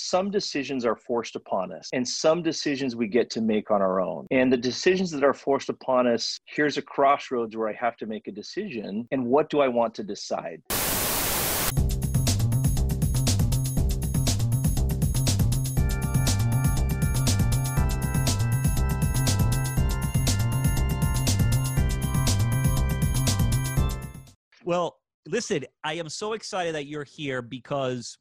some decisions are forced upon us, and some decisions we get to make on our own. And the decisions that are forced upon us, here's a crossroads where I have to make a decision. And what do I want to decide? Well, listen, I am so excited that you're here because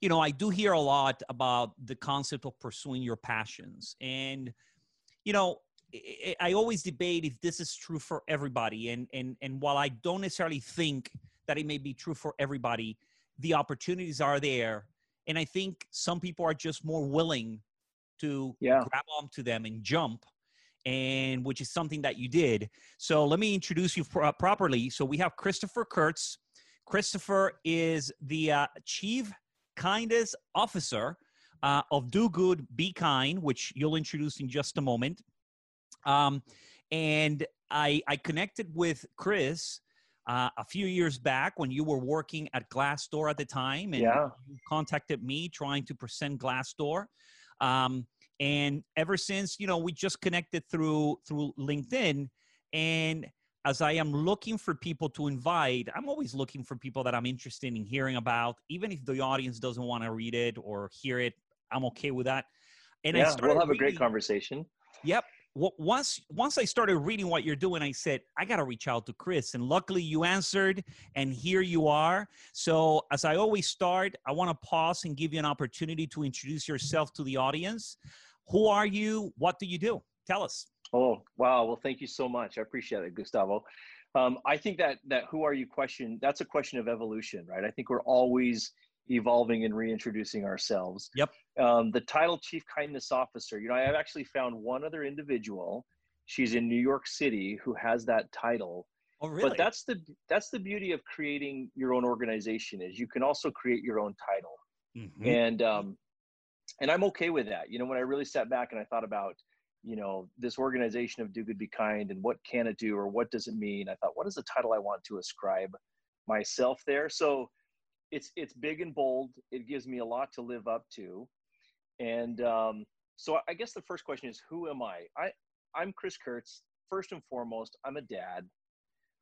you know, I do hear a lot about the concept of pursuing your passions. And, you know, I always debate if this is true for everybody. And, and, and while I don't necessarily think that it may be true for everybody, the opportunities are there. And I think some people are just more willing to yeah. grab onto them and jump and which is something that you did. So let me introduce you pro- properly. So we have Christopher Kurtz. Christopher is the uh, chief kindness officer uh, of Do Good, Be Kind, which you'll introduce in just a moment. Um, and I, I connected with Chris uh, a few years back when you were working at Glassdoor at the time, and yeah. you contacted me trying to present Glassdoor. Um, and ever since, you know, we just connected through through LinkedIn, and as I am looking for people to invite, I'm always looking for people that I'm interested in hearing about, even if the audience doesn't want to read it or hear it. I'm okay with that. And yeah, we'll have reading, a great conversation. Yep. Well, once once I started reading what you're doing, I said I got to reach out to Chris, and luckily you answered, and here you are. So as I always start, I want to pause and give you an opportunity to introduce yourself to the audience. Who are you? What do you do? Tell us. Oh, wow. Well, thank you so much. I appreciate it, Gustavo. Um, I think that that who are you question, that's a question of evolution, right? I think we're always evolving and reintroducing ourselves. Yep. Um, the title Chief Kindness Officer, you know, I've actually found one other individual. She's in New York City who has that title. Oh, really? But that's the that's the beauty of creating your own organization is you can also create your own title. Mm-hmm. And um, and I'm okay with that. You know, when I really sat back and I thought about you know this organization of do good be kind and what can it do or what does it mean? I thought what is the title i want to ascribe myself there? So it's it's big and bold. It gives me a lot to live up to. And um, so i guess the first question is who am i? I i'm chris kurtz first and foremost i'm a dad.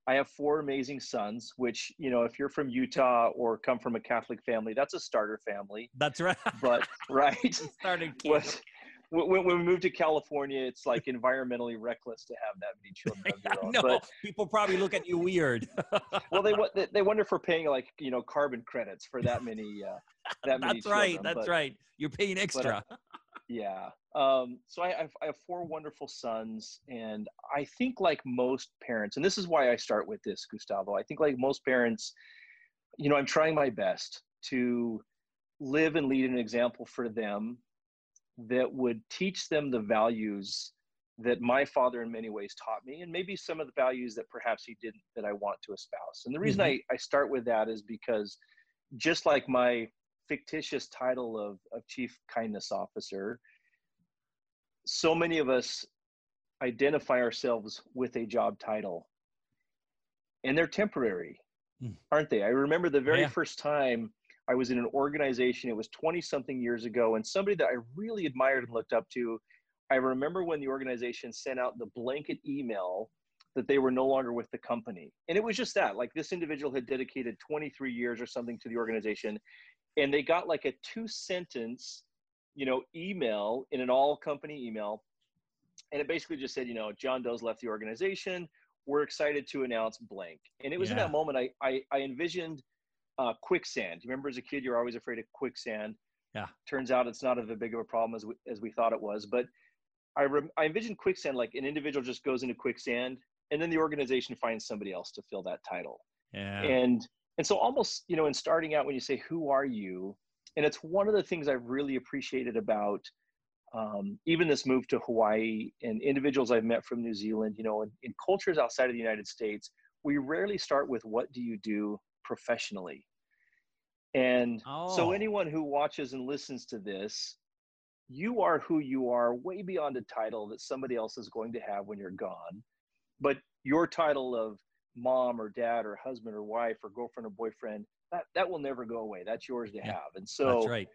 I have four amazing sons which you know if you're from utah or come from a catholic family that's a starter family. That's right. But right? Starting when, when we moved to California, it's like environmentally reckless to have that many children of your own. no, but, people probably look at you weird. well, they they wonder if we're paying like you know carbon credits for that many. Uh, that many. That's right. That's but, right. You're paying extra. But, uh, yeah. Um, so I, I've, I have four wonderful sons, and I think like most parents, and this is why I start with this, Gustavo. I think like most parents, you know, I'm trying my best to live and lead an example for them that would teach them the values that my father in many ways taught me and maybe some of the values that perhaps he didn't that i want to espouse and the reason mm-hmm. I, I start with that is because just like my fictitious title of, of chief kindness officer so many of us identify ourselves with a job title and they're temporary mm. aren't they i remember the very yeah. first time I was in an organization, it was 20 something years ago, and somebody that I really admired and looked up to. I remember when the organization sent out the blanket email that they were no longer with the company. And it was just that like this individual had dedicated 23 years or something to the organization, and they got like a two sentence, you know, email in an all company email. And it basically just said, you know, John Doe's left the organization. We're excited to announce blank. And it was yeah. in that moment I, I, I envisioned uh, quicksand. You remember as a kid, you're always afraid of quicksand. Yeah. Turns out it's not as big of a problem as we, as we thought it was. But I, rem- I envision quicksand like an individual just goes into quicksand and then the organization finds somebody else to fill that title. Yeah. And and so almost you know in starting out when you say who are you, and it's one of the things I've really appreciated about um, even this move to Hawaii and individuals I've met from New Zealand. You know, in, in cultures outside of the United States, we rarely start with what do you do professionally. And oh. so, anyone who watches and listens to this, you are who you are way beyond a title that somebody else is going to have when you're gone. But your title of mom or dad or husband or wife or girlfriend or boyfriend, that, that will never go away. That's yours to yeah, have. And so, that's right.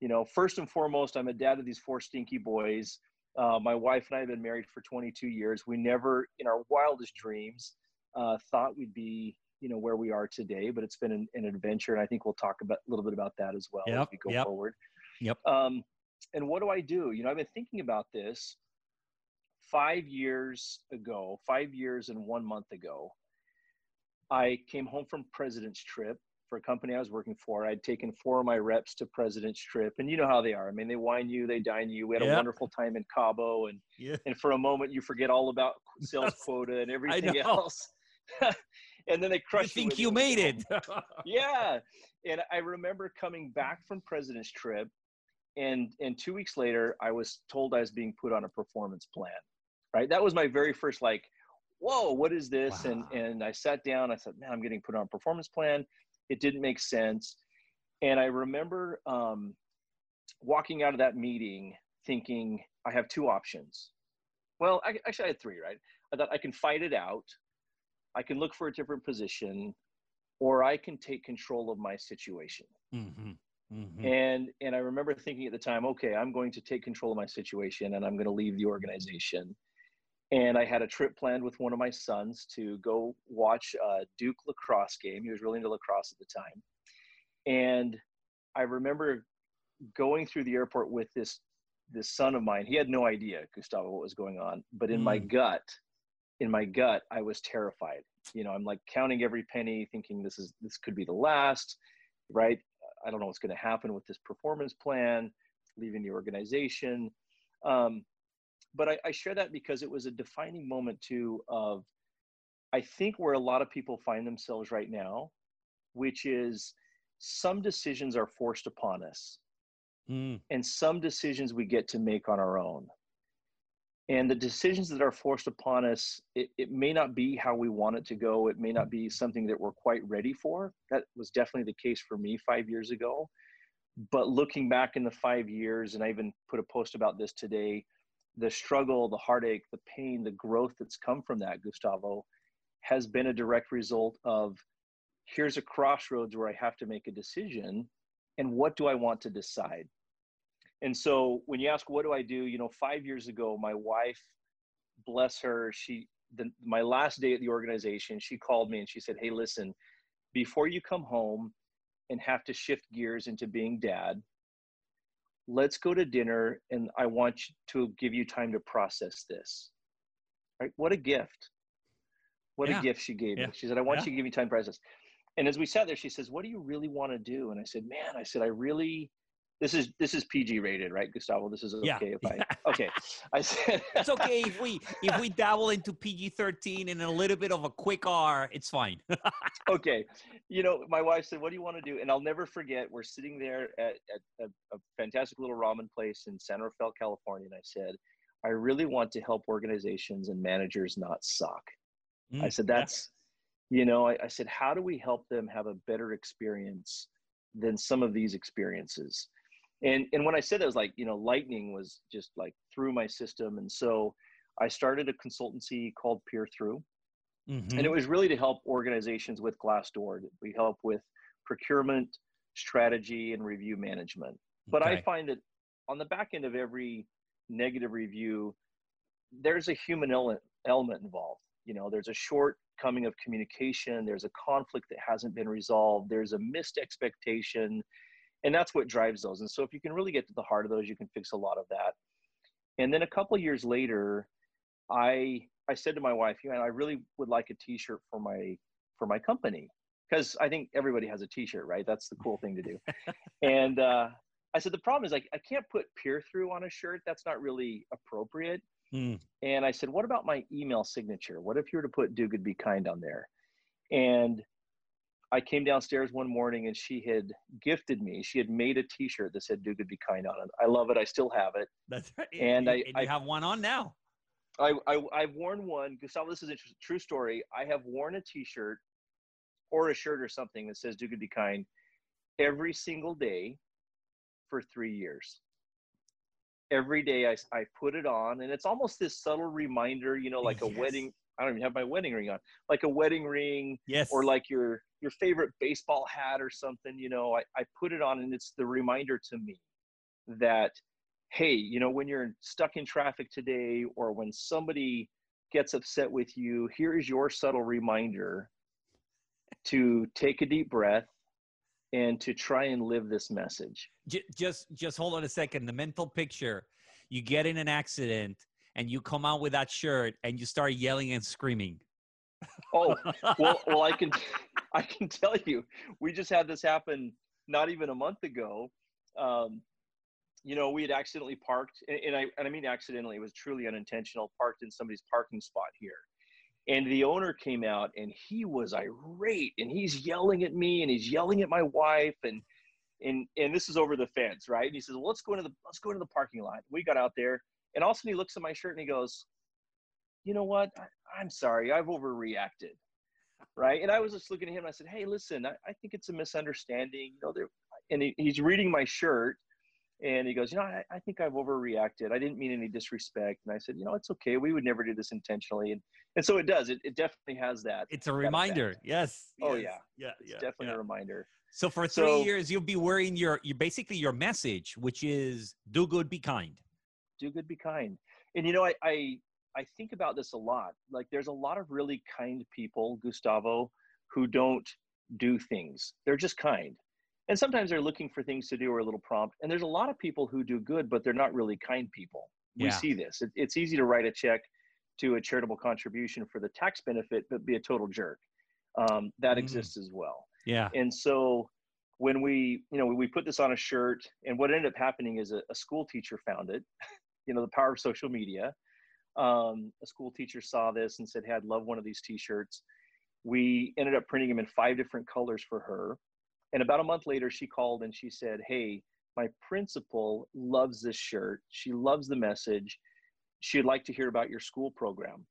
you know, first and foremost, I'm a dad of these four stinky boys. Uh, my wife and I have been married for 22 years. We never, in our wildest dreams, uh, thought we'd be, you know, where we are today. But it's been an, an, adventure, and I think we'll talk about a little bit about that as well yep, as we go yep. forward. Yep. Um, and what do I do? You know, I've been thinking about this five years ago, five years and one month ago. I came home from President's Trip for a company I was working for. I'd taken four of my reps to President's Trip, and you know how they are. I mean, they wine you, they dine you. We had yep. a wonderful time in Cabo, and yeah. and for a moment you forget all about sales quota and everything else. and then they crush you. Think you, you made it? yeah. And I remember coming back from President's Trip, and and two weeks later, I was told I was being put on a performance plan. Right. That was my very first like whoa, what is this? Wow. And and I sat down. I said, man, I'm getting put on a performance plan. It didn't make sense. And I remember um, walking out of that meeting thinking, I have two options. Well, I, actually, I had three, right? I thought I can fight it out, I can look for a different position, or I can take control of my situation. Mm-hmm. Mm-hmm. And and I remember thinking at the time, okay, I'm going to take control of my situation, and I'm going to leave the organization and I had a trip planned with one of my sons to go watch a Duke lacrosse game. He was really into lacrosse at the time, and I remember going through the airport with this this son of mine. He had no idea, Gustavo, what was going on, but in mm. my gut, in my gut, I was terrified. You know, I'm like counting every penny, thinking this is this could be the last, right? I don't know what's going to happen with this performance plan, leaving the organization. Um, but I, I share that because it was a defining moment too of I think where a lot of people find themselves right now, which is some decisions are forced upon us. Mm. And some decisions we get to make on our own. And the decisions that are forced upon us, it, it may not be how we want it to go. It may not be something that we're quite ready for. That was definitely the case for me five years ago. But looking back in the five years, and I even put a post about this today, the struggle, the heartache, the pain, the growth that's come from that, Gustavo, has been a direct result of here's a crossroads where I have to make a decision. And what do I want to decide? And so when you ask, what do I do? You know, five years ago, my wife, bless her, she, the, my last day at the organization, she called me and she said, Hey, listen, before you come home and have to shift gears into being dad, let's go to dinner and I want to give you time to process this. Right? What a gift. What yeah. a gift she gave yeah. me. She said, I want yeah. you to give me time to process. And as we sat there, she says, What do you really want to do? And I said, Man, I said, I really this is this is PG rated, right, Gustavo? This is okay yeah. if I okay. I said it's okay if we if we dabble into PG thirteen and a little bit of a quick R, it's fine. okay, you know, my wife said, "What do you want to do?" And I'll never forget. We're sitting there at, at a, a fantastic little ramen place in San Rafael, California, and I said, "I really want to help organizations and managers not suck." Mm, I said, "That's." Yeah. You know, I, I said, how do we help them have a better experience than some of these experiences? And and when i said that it was like you know lightning was just like through my system. And so i started a consultancy called peer through. Mm-hmm. and it was really to help organizations with glassdoor. We help with procurement strategy and review management. But okay. i find that on the back end of every negative review there's a human element involved. You know there's a shortcoming of communication. There's a conflict that hasn't been resolved. There's a missed expectation and that's what drives those. And so if you can really get to the heart of those you can fix a lot of that. And then a couple years later i i said to my wife you know i really would like a t-shirt for my for my company. Because i think everybody has a t-shirt right? That's the cool thing to do. And uh, i said the problem is like i can't put peer through on a shirt. That's not really appropriate. Mm. and i said what about my email signature? What if you were to put do good be kind on there? And I came downstairs one morning and she had gifted me. She had made a T-shirt that said "Do Good, Be Kind" on it. I love it. I still have it. That's right. And, and I, and you I have one on now. I, I I've worn one. Gustavo, this is a true story. I have worn a T-shirt or a shirt or something that says "Do Good, Be Kind" every single day for three years. Every day I, I put it on, and it's almost this subtle reminder, you know, like a wedding I don't even have my wedding ring on, like a wedding ring, yes, or like your your favorite baseball hat or something. You know, I I put it on, and it's the reminder to me. that hey you know when you're stuck in traffic today or when somebody gets upset with you here is your subtle reminder to take a deep breath and to try and live this message just just hold on a second the mental picture you get in an accident and you come out with that shirt and you start yelling and screaming oh well well i can i can tell you we just had this happen not even a month ago um, you know we had accidentally parked and i and i mean accidentally it was truly unintentional parked in somebody's parking spot here and the owner came out and he was irate and he's yelling at me and he's yelling at my wife and and and this is over the fence right and he says well, let's go into the let's go into the parking lot we got out there and all of a sudden he looks at my shirt and he goes you know what? I, am sorry, I've overreacted. Right. And I was just looking at him and I said, Hey, listen, I, I think it's a misunderstanding. You know, there and he, he's reading my shirt and he goes, you know, I, I, think I've overreacted. I didn't mean any disrespect. And I said, you know, it's okay. We would never do this intentionally. And and so it does. It, it definitely has that. It's a reminder. Yes. Oh yes. yeah. Yeah. It's yeah, definitely yeah. a reminder. So for three so, years, you'll be wearing your, your basically your message, which is do good, be kind. Do good, be kind. And you know, I, I I think about this a lot. Like there's a lot of really kind people, Gustavo, who don't do things. They're just kind. And sometimes they're looking for things to do or a little prompt. And there's a lot of people who do good, but they're not really kind people. We see this. It, it's easy to write a check to a charitable contribution for the tax benefit, but be a total jerk. Um, that mm. exists as well. Yeah. And so when we, you know, we put this on a shirt, and what ended up happening is a, a school teacher found it. you know, the power of social media um, a school teacher saw this and said, hey, I'd love one of these t-shirts. We ended up printing them in five different colors for her. And about a month later, she called and she said, hey, my principal loves this shirt. She loves the message. She'd like to hear about your school program.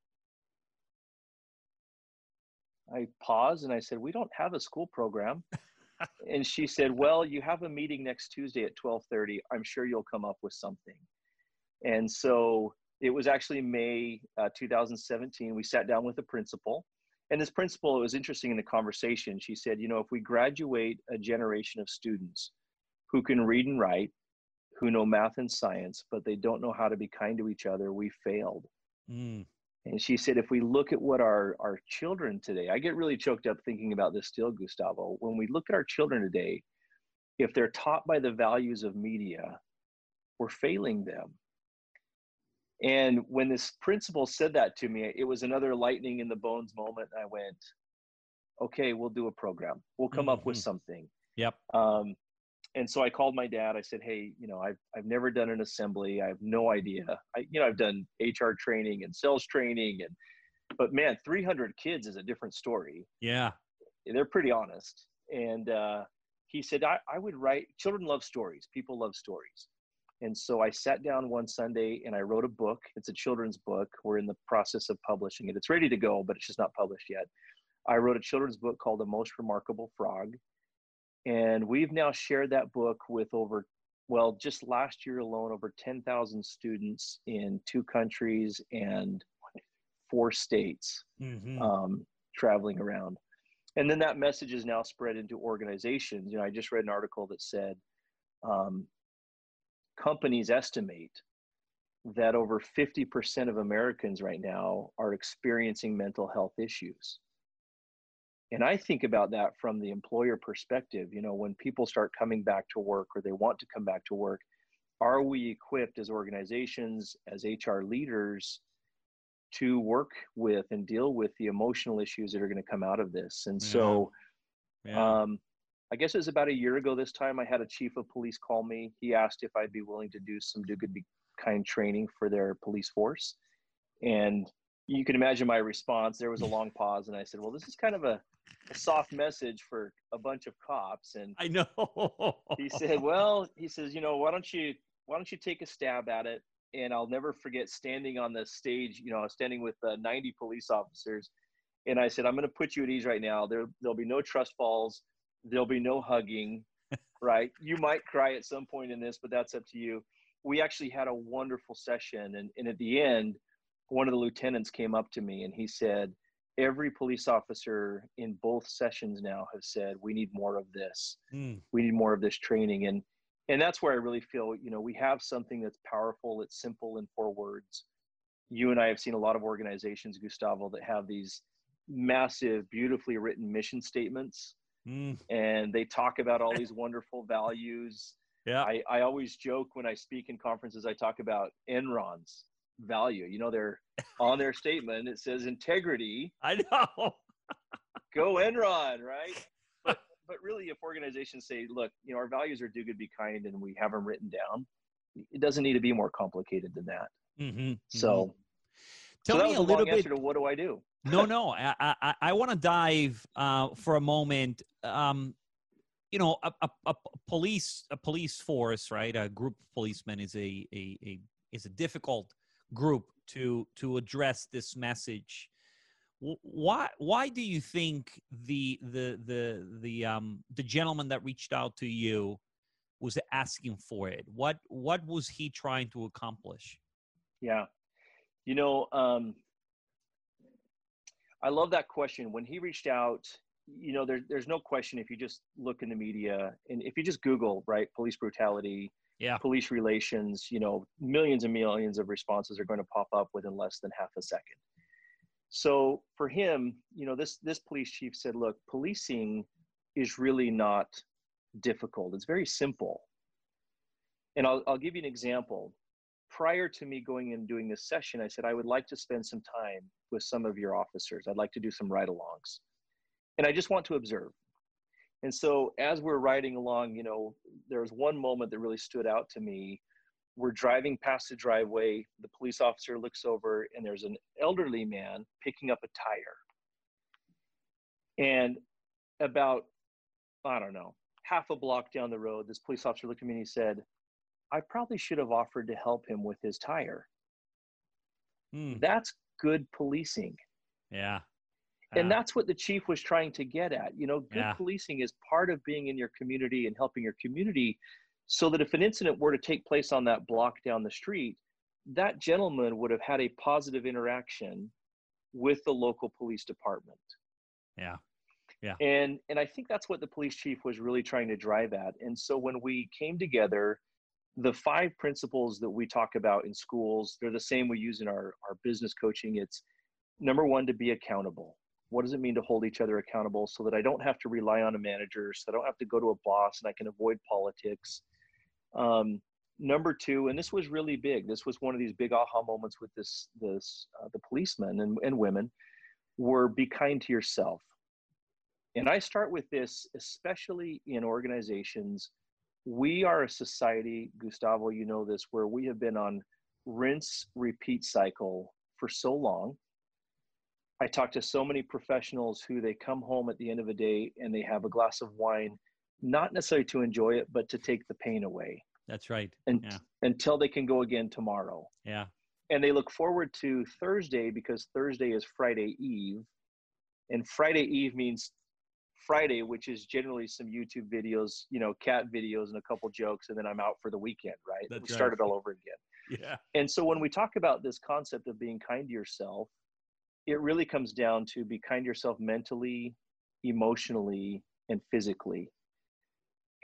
I paused and I said, we don't have a school program. and she said, well, you have a meeting next Tuesday at 1230. I'm sure you'll come up with something. And so it was actually May uh, 2017. We sat down with the principal. And this principal, it was interesting in the conversation. She said, you know, if we graduate a generation of students who can read and write, who know math and science, but they don't know how to be kind to each other, we failed. Mm. And she said, if we look at what our, our children today, I get really choked up thinking about this still, Gustavo. When we look at our children today, if they're taught by the values of media, we're failing them. And when this principal said that to me, it was another lightning in the bones moment. I went, okay, we'll do a program. We'll come mm-hmm. up with mm-hmm. something. Yep. Um, and so I called my dad. I said, "Hey, you know, I've I've never done an assembly. I have no idea. I, you know, I've done HR training and sales training, and but man, 300 kids is a different story. Yeah, they're pretty honest. And uh, he said, I, I would write. Children love stories. People love stories. And so I sat down one Sunday and I wrote a book. It's a children's book. We're in the process of publishing it. It's ready to go, but it's just not published yet. I wrote a children's book called The Most Remarkable Frog. And we've now shared that book with over, well, just last year alone, over 10,000 students in two countries and four states mm-hmm. um, traveling around. And then that message is now spread into organizations. You know, I just read an article that said um, companies estimate that over 50% of Americans right now are experiencing mental health issues. And I think about that from the employer perspective. You know, when people start coming back to work or they want to come back to work, are we equipped as organizations, as HR leaders, to work with and deal with the emotional issues that are going to come out of this? And yeah. so, yeah. Um, I guess it was about a year ago this time, I had a chief of police call me. He asked if I'd be willing to do some do good, be kind training for their police force. And you can imagine my response. There was a long pause, and I said, Well, this is kind of a, a soft message for a bunch of cops. And I know. he said, Well, he says, You know, why don't you why don't you take a stab at it? And I'll never forget standing on the stage, you know, standing with uh, 90 police officers. And I said, I'm going to put you at ease right now. There, there'll be no trust falls There'll be no hugging, right? You might cry at some point in this, but that's up to you. We actually had a wonderful session. And, and at the end, one of the lieutenants came up to me and he said, Every police officer in both sessions now have said, We need more of this. Mm. We need more of this training. And and that's where I really feel, you know, we have something that's powerful, it's simple in four words. You and I have seen a lot of organizations, Gustavo, that have these massive, beautifully written mission statements. Mm. And they talk about all these wonderful values. Yeah. I, I always joke when I speak in conferences, I talk about Enron's value. You know, they're on their statement, it says integrity. I know. go Enron, right? but really, if organizations say, look, you know, our values are do good, be kind, and we have them written down, it doesn't need to be more complicated than that. Mm-hmm, so, mm-hmm. tell so me a, a little bit. To what do I do? No, no, I, I, I want to dive uh, for a moment. Um, you know, a, a, a, police a police force, right? A group of policemen is a, a, a is a difficult group to to address this message why why do you think the the the the um the gentleman that reached out to you was asking for it what what was he trying to accomplish yeah you know um i love that question when he reached out you know there, there's no question if you just look in the media and if you just google right police brutality yeah. police relations you know millions and millions of responses are going to pop up within less than half a second so for him, you know, this this police chief said, look, policing is really not difficult. It's very simple. And I'll, I'll give you an example. Prior to me going and doing this session, I said, I would like to spend some time with some of your officers. I'd like to do some ride alongs. And I just want to observe. And so as we're riding along, you know, there was one moment that really stood out to me we're driving past the driveway. The police officer looks over, and there's an elderly man picking up a tire. And about, I don't know, half a block down the road, this police officer looked at me and he said, I probably should have offered to help him with his tire. Hmm. That's good policing. Yeah. And that's what the chief was trying to get at. You know, good yeah. policing is part of being in your community and helping your community so that if an incident were to take place on that block down the street, that gentleman would have had a positive interaction with the local police department. Yeah. Yeah. And and I think that's what the police chief was really trying to drive at. And so when we came together, the five principles that we talk about in schools, they're the same we use in our, our business coaching. It's number one, to be accountable. What does it mean to hold each other accountable so that I don't have to rely on a manager, so I don't have to go to a boss and I can avoid politics? Um, number two, and this was really big. This was one of these big aha moments with this this uh, the policemen and, and women were be kind to yourself. And I start with this, especially in organizations. We are a society, Gustavo, you know this, where we have been on rinse repeat cycle for so long. I talk to so many professionals who they come home at the end of the day and they have a glass of wine not necessarily to enjoy it, but to take the pain away. That's right. And yeah. until they can go again tomorrow. Yeah. And they look forward to Thursday because Thursday is Friday Eve. And Friday Eve means Friday, which is generally some YouTube videos, you know, cat videos and a couple jokes, and then I'm out for the weekend, right? That's we started all over again. Yeah. And so when we talk about this concept of being kind to yourself, it really comes down to be kind to yourself mentally, emotionally, and physically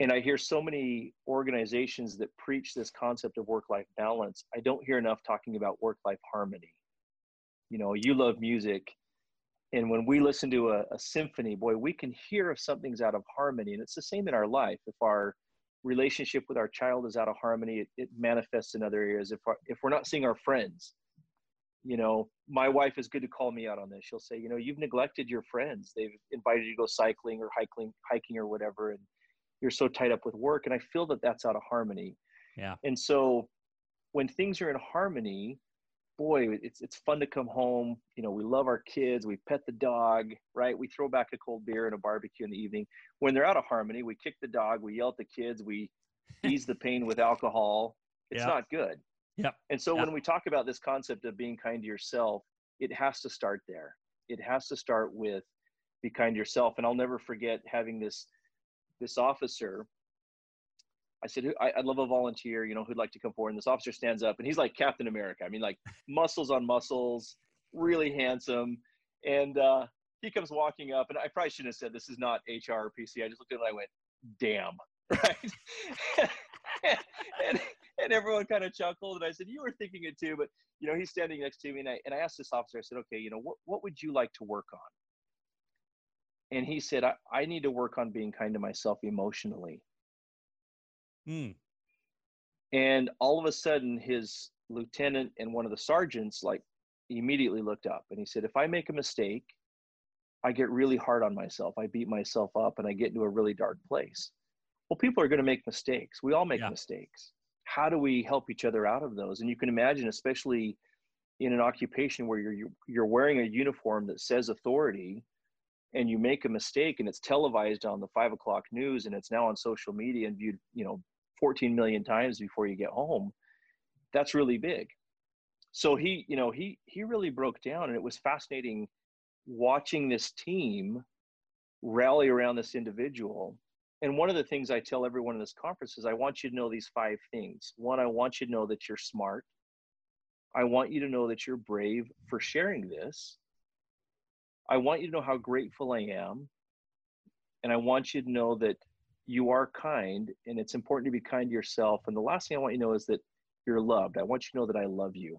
and I hear so many organizations that preach this concept of work life balance. I don't hear enough talking about work life harmony. You know, you love music. And when we listen to a, a, symphony, boy, we can hear if something's out of harmony. And it's the same in our life. If our relationship with our child is out of harmony, it, it manifests in other areas. If, our, if we're not seeing our friends, you know, my wife is good to call me out on this. She'll say, you know, you've neglected your friends. They've invited you to go cycling or hiking, hiking or whatever. And you're so tied up with work and i feel that that's out of harmony yeah and so when things are in harmony boy it's it's fun to come home. You know we love our kids we pet the dog right? We throw back a cold beer and a barbecue in the evening. When they're out of harmony we kick the dog we yell at the kids we ease the pain with alcohol. It's not good. Yep. And so yep. when we talk about this concept of being kind to yourself it has to start there. It has to start with be kind to yourself. And i'll never forget having this this officer I said, I, would love a volunteer, you know, who'd like to come forward. And this officer stands up and he's like Captain America. I mean, like muscles on muscles, really handsome. And uh, he comes walking up and I probably shouldn't have said this is not HR or PC. I just looked at him and I went, damn, right? and, and everyone kind of chuckled. And I said, You were thinking it too. But, you know, he's standing next to me. And I, and I asked this officer, I said, Okay, you know, what, what would you like to work on? And he said, I, I need to work on being kind to myself emotionally. Mm. And all of a sudden, his lieutenant and one of the sergeants like immediately looked up and he said, If I make a mistake, I get really hard on myself. I beat myself up and I get into a really dark place. Well, people are going to make mistakes. We all make yeah. mistakes. How do we help each other out of those? And you can imagine, especially in an occupation where you're you're wearing a uniform that says authority, and you make a mistake and it's televised on the five o'clock news and it's now on social media and viewed, you know, 14 million times before you get home. That's really big. So he, you know, he he really broke down, and it was fascinating watching this team rally around this individual. And one of the things I tell everyone in this conference is I want you to know these five things. One, I want you to know that you're smart. I want you to know that you're brave for sharing this. I want you to know how grateful I am. And I want you to know that you are kind and it's important to be kind to yourself. And the last thing I want you to know is that you're loved. I want you to know that I love you.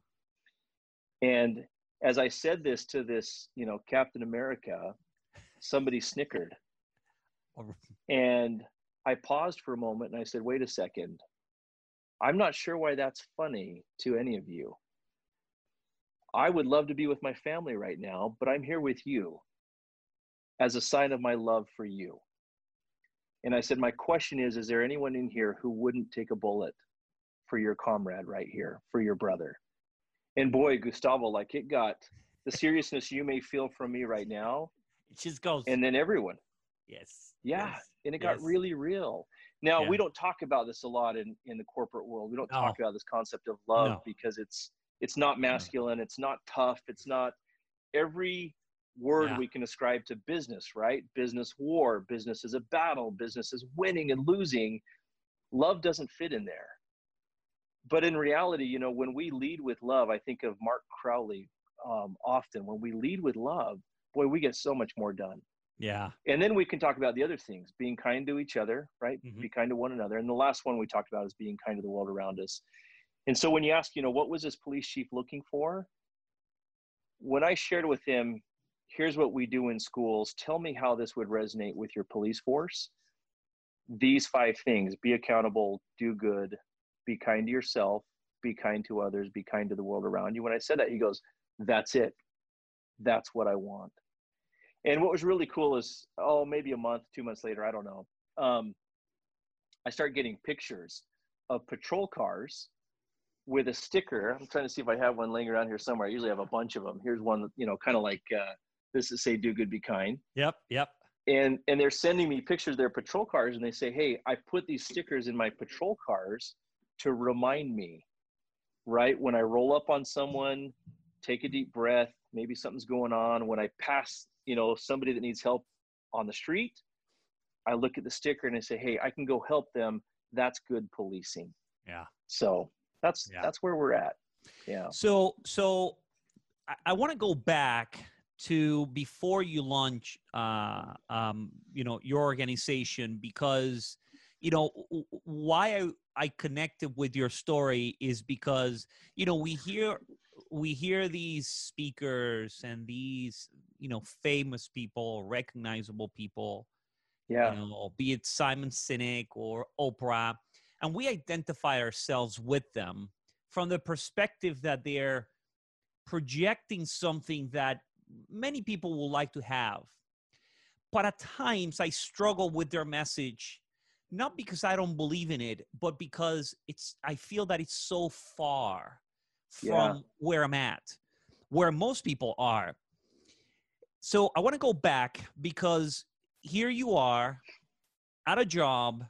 And as I said this to this, you know, Captain America, somebody snickered. And I paused for a moment and I said, wait a second. I'm not sure why that's funny to any of you. I would love to be with my family right now, but I'm here with you as a sign of my love for you. And I said, My question is Is there anyone in here who wouldn't take a bullet for your comrade right here, for your brother? And boy, Gustavo, like it got the seriousness you may feel from me right now. It just goes. And then everyone. Yes. Yeah. Yes. And it yes. got really real. Now, yeah. we don't talk about this a lot in, in the corporate world. We don't no. talk about this concept of love no. because it's it's not masculine, no. it's not tough, it's not every word yeah. we can ascribe to business, right? Business war, business is a battle, business is winning and losing. Love doesn't fit in there but in reality, you know, when we lead with love, I think of Mark Crowley um, often. When we lead with love, boy, we get so much more done. Yeah. And then we can talk about the other things, being kind to each other, right? Mm-hmm. Be kind to one another. And the last one we talked about is being kind to the world around us. And so when you ask, you know, what was this police chief looking for? When I shared with him, here's what we do in schools, tell me how this would resonate with your police force. These five things be accountable, do good, be kind to yourself, be kind to others, be kind to the world around you. When I said that, he goes, That's it. That's what I want. And what was really cool is, oh, maybe a month, two months later, I don't know. Um, I start getting pictures of patrol cars with a sticker. I'm trying to see if I have one laying around here somewhere. I usually have a bunch of them. Here's one, you know, kind of like uh, this is say, do good, be kind. Yep, yep. And and they're sending me pictures of their patrol cars, and they say, hey, I put these stickers in my patrol cars to remind me, right? When I roll up on someone, take a deep breath, maybe something's going on. When I pass, you know, somebody that needs help on the street, I look at the sticker and I say, hey, I can go help them. That's good policing. Yeah. So that's yeah. that's where we're at. Yeah. So so I, I want to go back to before you launch uh um you know your organization because you know why I, I connected with your story is because you know we hear we hear these speakers and these you know famous people recognizable people yeah. you know be it simon sinek or oprah and we identify ourselves with them from the perspective that they're projecting something that many people will like to have but at times i struggle with their message not because I don't believe in it, but because it's I feel that it's so far from yeah. where I'm at, where most people are. So I want to go back because here you are at a job,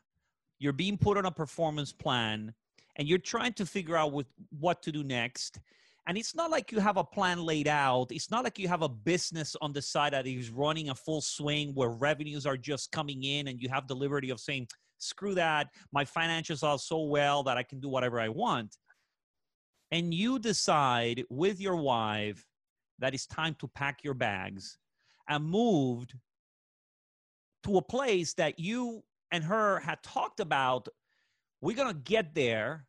you're being put on a performance plan, and you're trying to figure out with what to do next. And it's not like you have a plan laid out. It's not like you have a business on the side that is running a full swing where revenues are just coming in and you have the liberty of saying, screw that. My financials are so well that I can do whatever I want. And you decide with your wife that it's time to pack your bags and moved to a place that you and her had talked about we're going to get there.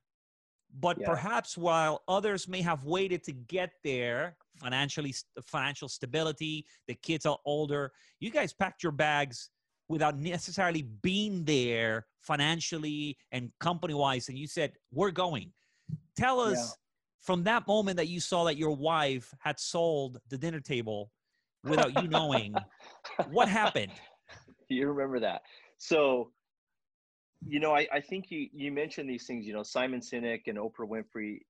But Yeah. perhaps while others may have waited to get there, financially, financial stability, the kids are older, you guys packed your bags without necessarily being there financially and company wise. And you said, We're going. Tell us Yeah. from that moment that you saw that your wife had sold the dinner table without you knowing, what happened? you remember that. So, you know, I, I think you you mentioned these things. You know, Simon Sinek and Oprah Winfrey.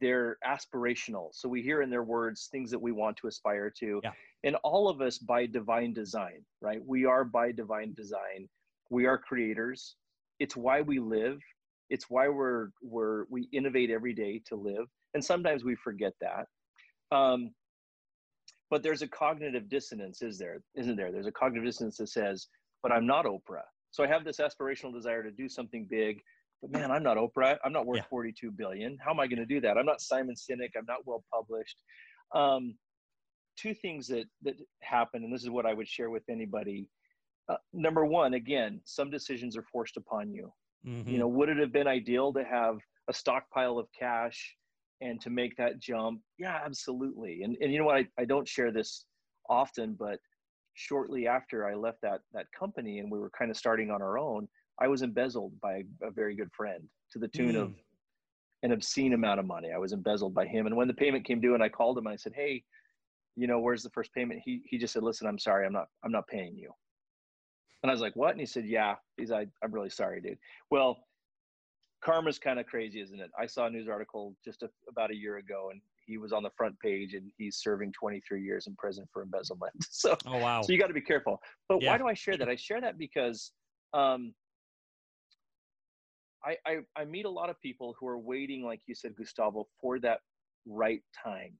They're aspirational. So we hear in their words things that we want to aspire to. Yeah. And all of us by divine design, right? We are by divine design. We are creators. It's why we live. It's why we're we're we innovate every day to live. And sometimes we forget that. Um, but there's a cognitive dissonance, is there? Isn't there? There's a cognitive dissonance that says, but I'm not Oprah. So I have this aspirational desire to do something big, but man, I'm not Oprah. I'm not worth Yeah. 42 billion. How am I going to do that? I'm not Simon Sinek. I'm not well published. Um, two things that that happen, and this is what I would share with anybody. Uh, number one, again, some decisions are forced upon you. Mhm. You know, would it have been ideal to have a stockpile of cash and to make that jump? Yeah, absolutely. And and you know what? I, I don't share this often, but shortly after I left that that company and we were kind of starting on our own, I was embezzled by a very good friend to the tune of mm. an obscene amount of money. I was embezzled by him. And when the payment came due and I called him, I said, Hey, you know, where's the first payment? He he just said, Listen, I'm sorry, I'm not I'm not paying you. And I was like, What? And he said, Yeah. He's like, I'm really sorry, dude. Well, karma's kind of crazy, isn't it? I saw a news article just a, about a year ago and he was on the front page and he's serving 23 years in prison for embezzlement. So Oh, wow. so you got to be careful. But Yeah. why do I share that? I share that because um, I, I I meet a lot of people who are waiting, like you said, Gustavo, for that right time.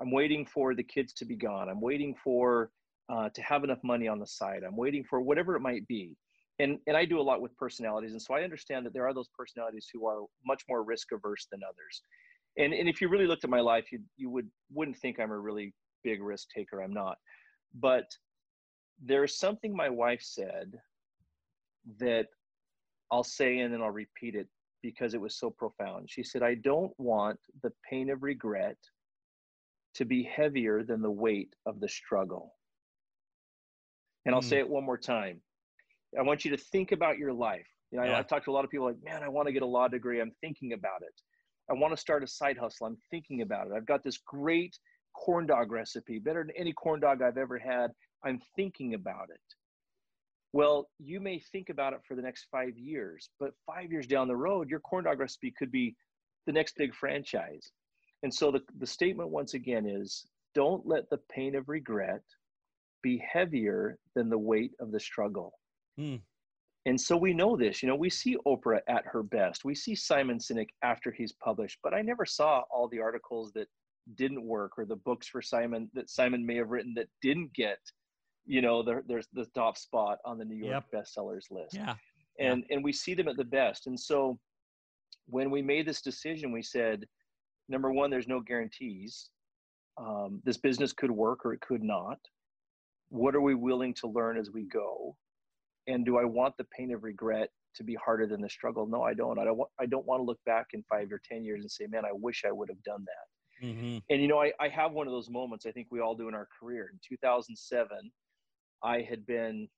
I'm waiting for the kids to be gone. I'm waiting for uh, to have enough money on the side. I'm waiting for whatever it might be. And and I do a lot with personalities, and so I understand that there are those personalities who are much more risk averse than others. And and if you really looked at my life, you you would wouldn't think I'm a really big risk taker. I'm not. But there's something my wife said that I'll say and then I'll repeat it because it was so profound. She said, I don't want the pain of regret to be heavier than the weight of the struggle. And I'll Mm. say it one more time. I want you to think about your life. You know, I- Yeah. I've talked to a lot of people like, man, I want to get a law degree. I'm thinking about it. I want to start a side hustle. I'm thinking about it. I've got this great corn dog recipe, better than any corn dog I've ever had. I'm thinking about it. Well, you may think about it for the next five years, but five years down the road, your corn dog recipe could be the next big franchise. And so the, the statement once again is don't let the pain of regret be heavier than the weight of the struggle. Hmm. And so we know this, you know, we see Oprah at her best. We see Simon Sinek after he's published, but I never saw all the articles that didn't work or the books for Simon that Simon may have written that didn't get, you know, the, there's the top spot on the New York bestsellers list. Yeah. and and we see them at the best. And so when we made this decision we said number one there's no guarantees. Um, this business could work or it could not. What are we willing to learn as we go and do i want the pain of regret to be harder than the struggle? No i don't. I don't, wa- I don't want to look back in five or ten years and say man i wish i would have done that. Hmm and you know I, I have one of those moments i think we all do in our career. In 2007 i had been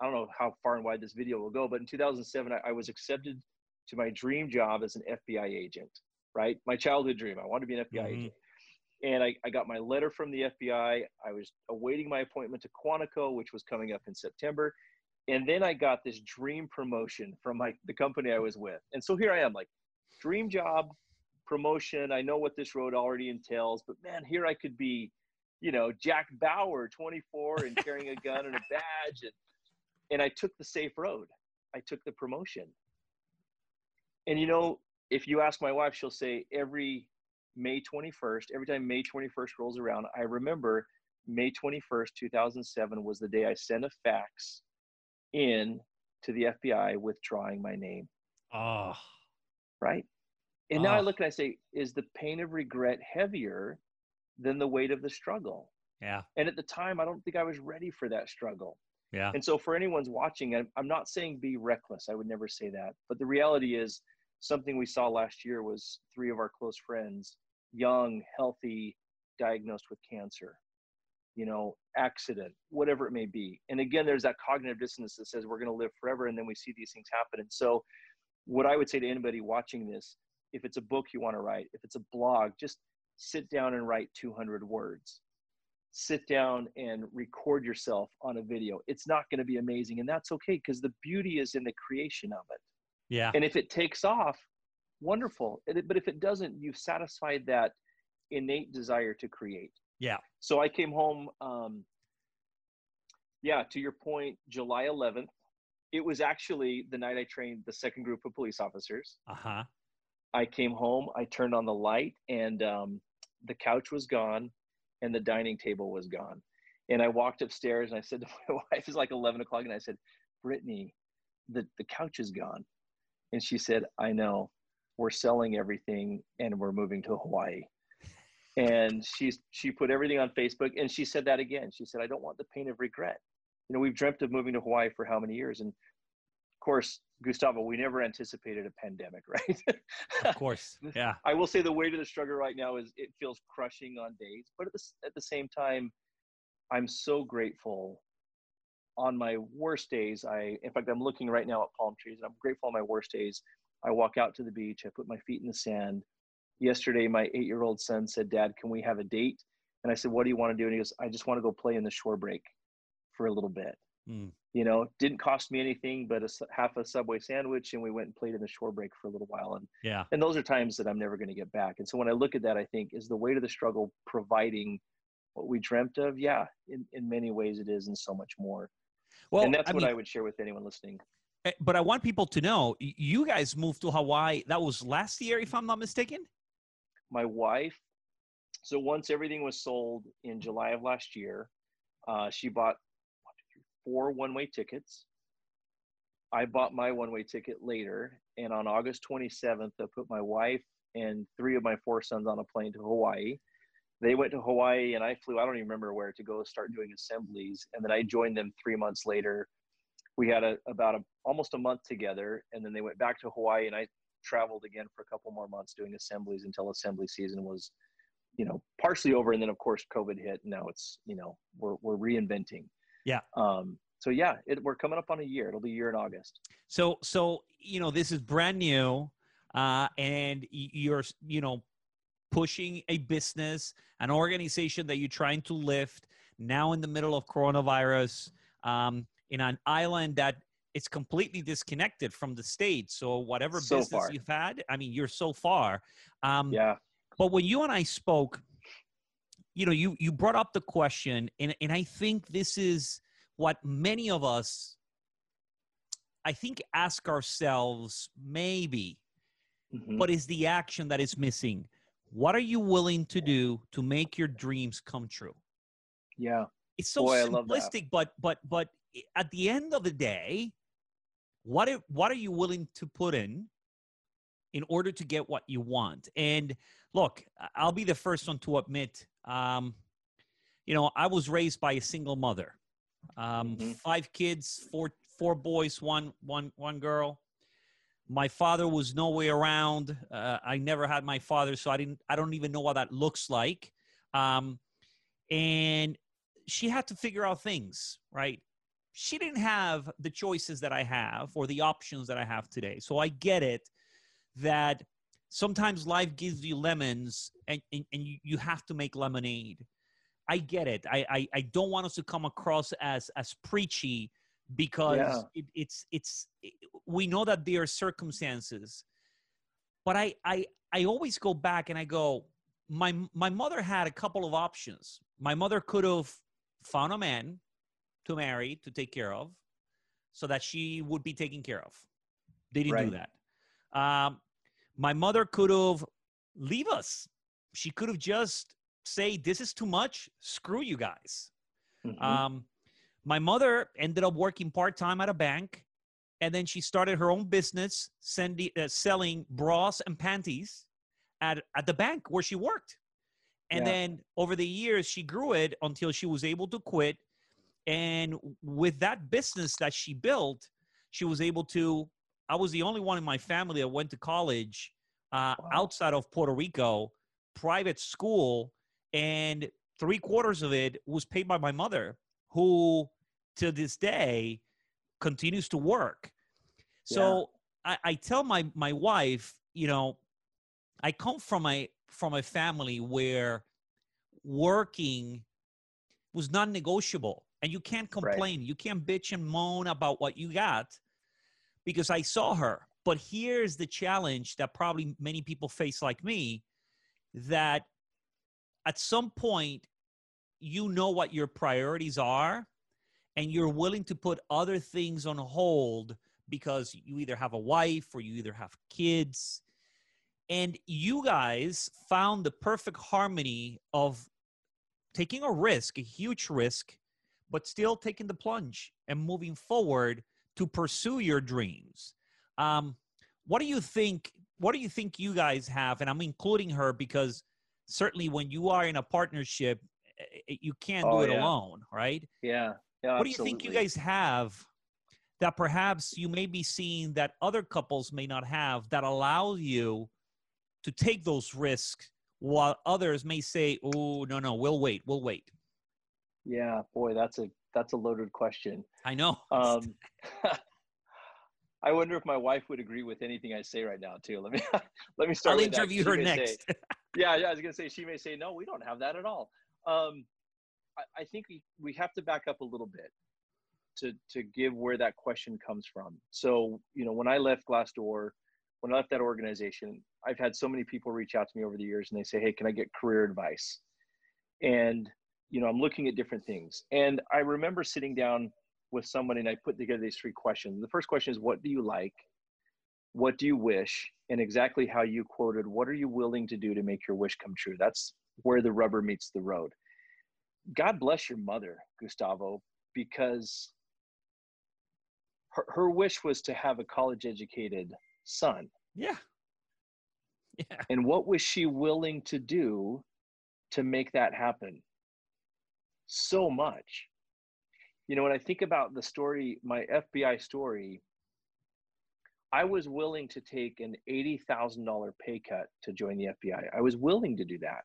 i don't know how far and wide this video will go but in 2007 i, I was accepted to my dream job as an fbi agent right? My childhood dream. I wanted to be an fbi Mhm. agent. And I, I got my letter from the fbi i was awaiting my appointment to quantico which was coming up in september and then i got this dream promotion from my the company i was with and so here i am like dream job promotion. I know what this road already entails, but man, here I could be, you know, Jack Bauer, 24, and carrying a gun and a badge, and and I took the safe road. I took the promotion. And you know, if you ask my wife, she'll say every May 21st, every time May 21st rolls around, I remember May 21st, 2007 was the day I sent a fax in to the FBI withdrawing my name Oh, right? And now I Ah. look and I say, is the pain of regret heavier than the weight of the struggle? yeah. And at the time, I don't think I was ready for that struggle. Yeah. And so for anyone's watching, I'm, I'm not saying be reckless. I would never say that. But the reality is something we saw last year was three of our close friends, young, healthy, diagnosed with cancer, you know, accident, whatever it may be. And again, there's that cognitive dissonance that says we're going to live forever. And then we see these things happen. And so what I would say to anybody watching this, if it's a book you want to write, if it's a blog, just sit down and write 200 words sit down and record yourself on a video. It's not going to be amazing, and that's okay because the beauty is in the creation of it. Yeah. And if it takes off, wonderful. But if it doesn't, you've satisfied that innate desire to create. Yeah. So I came home. Um, yeah, to your point, July 11th. It was actually the night I trained the second group of police officers. Uh huh. I came home. I turned on the light, and um, the couch was gone and the dining table was gone. And I walked upstairs and I said to my wife, it's like 11 o'clock, and I said, Brittany, the, the couch is gone. And she said, I know, we're selling everything and we're moving to Hawaii. And she's, she put everything on Facebook and she said that again. She said, I don't want the pain of regret. You know, we've dreamt of moving to Hawaii for how many years? And of course, Gustavo, we never anticipated a pandemic, right? of course. Yeah. I will say the weight of the struggle right now is it feels crushing on days, but at the, at the same time, I'm so grateful. On my worst days, I, in fact, I'm looking right now at palm trees, and I'm grateful on my worst days. I walk out to the beach, I put my feet in the sand. Yesterday, my eight year old son said, Dad, can we have a date? And I said, What do you want to do? And he goes, I just want to go play in the shore break for a little bit. Mm. You know, didn't cost me anything but a half a Subway sandwich, and we went and played in the shore break for a little while. And yeah, and those are times that I'm never going to get back. And so when I look at that, I think is the weight of the struggle providing what we dreamt of? Yeah, in in many ways it is, and so much more. Well, and that's I what mean, I would share with anyone listening. Eh, but I want people to know you guys moved to Hawaii. That was last year, if I'm not mistaken. My wife. So once everything was sold in July of last year, uh, she bought four one way tickets. I bought my one way ticket later. And on August 27th, I put my wife and three of my four sons on a plane to Hawaii. They went to Hawaii and I flew, I don't even remember where, to go start doing assemblies. And then I joined them three months later. We had a, about a, almost a month together. And then they went back to Hawaii and I traveled again for a couple more months doing assemblies until assembly season was, you know, partially over. And then, of course, COVID hit. Now it's, you know, we're, we're reinventing. Yeah. Um, so yeah, it, we're coming up on a year. It'll be a year in August. So so you know this is brand new, uh, and you're you know pushing a business, an organization that you're trying to lift now in the middle of coronavirus, um, in an island that it's completely disconnected from the state. So whatever so business far. you've had, I mean, you're so far. Um, yeah. But when you and I spoke, you know, you you brought up the question, and and I think this is what many of us, I think, ask ourselves maybe, mm-hmm. what is the action that is missing? What are you willing to do to make your dreams come true? Yeah. It's so Boy, simplistic, but but but at the end of the day, what are, what are you willing to put in in order to get what you want? And look, I'll be the first one to admit, um, you know, I was raised by a single mother um, mm-hmm. five kids, four four boys, one one one girl. My father was no way around. Uh, I never had my father, so I didn't. I don't even know what that looks like. Um, and she had to figure out things, right? She didn't have the choices that I have or the options that I have today. So I get it that sometimes life gives you lemons and, and, and you, you have to make lemonade. I get it. I, I, I don't want us to come across as as preachy because yeah. it, it's it's it, we know that there are circumstances, but I I I always go back and I go my my mother had a couple of options. My mother could have found a man to marry to take care of, so that she would be taken care of. They didn't right. do that. Um, my mother could have leave us. She could have just say this is too much screw you guys mm-hmm. um, my mother ended up working part-time at a bank and then she started her own business sending, uh, selling bras and panties at, at the bank where she worked and yeah. then over the years she grew it until she was able to quit And with that business that she built, she was able to. I was the only one in my family that went to college uh, wow. outside of Puerto Rico, private school, and three quarters of it was paid by my mother, who to this day continues to work. So yeah. I, I tell my my wife, you know, I come from a from a family where working was non negotiable. And you can't complain. Right. You can't bitch and moan about what you got because I saw her. But here's the challenge that probably many people face, like me, that at some point, you know what your priorities are, and you're willing to put other things on hold because you either have a wife or you either have kids. And you guys found the perfect harmony of taking a risk, a huge risk, but still taking the plunge and moving forward to pursue your dreams. Um, what do you think? What do you think you guys have? And I'm including her because certainly when you are in a partnership, eh, eh, you can't oh, do it yeah. alone, right? Yeah. yeah what do you think you guys have that perhaps you may be seeing that other couples may not have that allows you to take those risks while others may say, "Oh, no, no, we'll wait, we'll wait." Yeah, boy, that's a that's a loaded question. I know. Um, I wonder if my wife would agree with anything I say right now too. Let me let me start. I'll interview her next. Say, yeah, yeah, I was gonna say she may say no, we don't have that at all. Um, I, I think we we have to back up a little bit to to give where that question comes from. So you know, when I left Glassdoor, when I left that organization, I've had so many people reach out to me over the years and they say, Hey, can I get career advice? And, you know, I'm looking at different things. And I remember sitting down with someone and I put together these three questions. The first question is, What do you like? What do you wish? And exactly how you quoted, What are you willing to do to make your wish come true? That's where the rubber meets the road. God bless your mother, Gustavo, because her, her wish was to have a college educated son. Yeah. Yeah. And what was she willing to do to make that happen? So much. You know, when I think about the story, my FBI story, I was willing to take an $80,000 pay cut to join the FBI. I was willing to do that.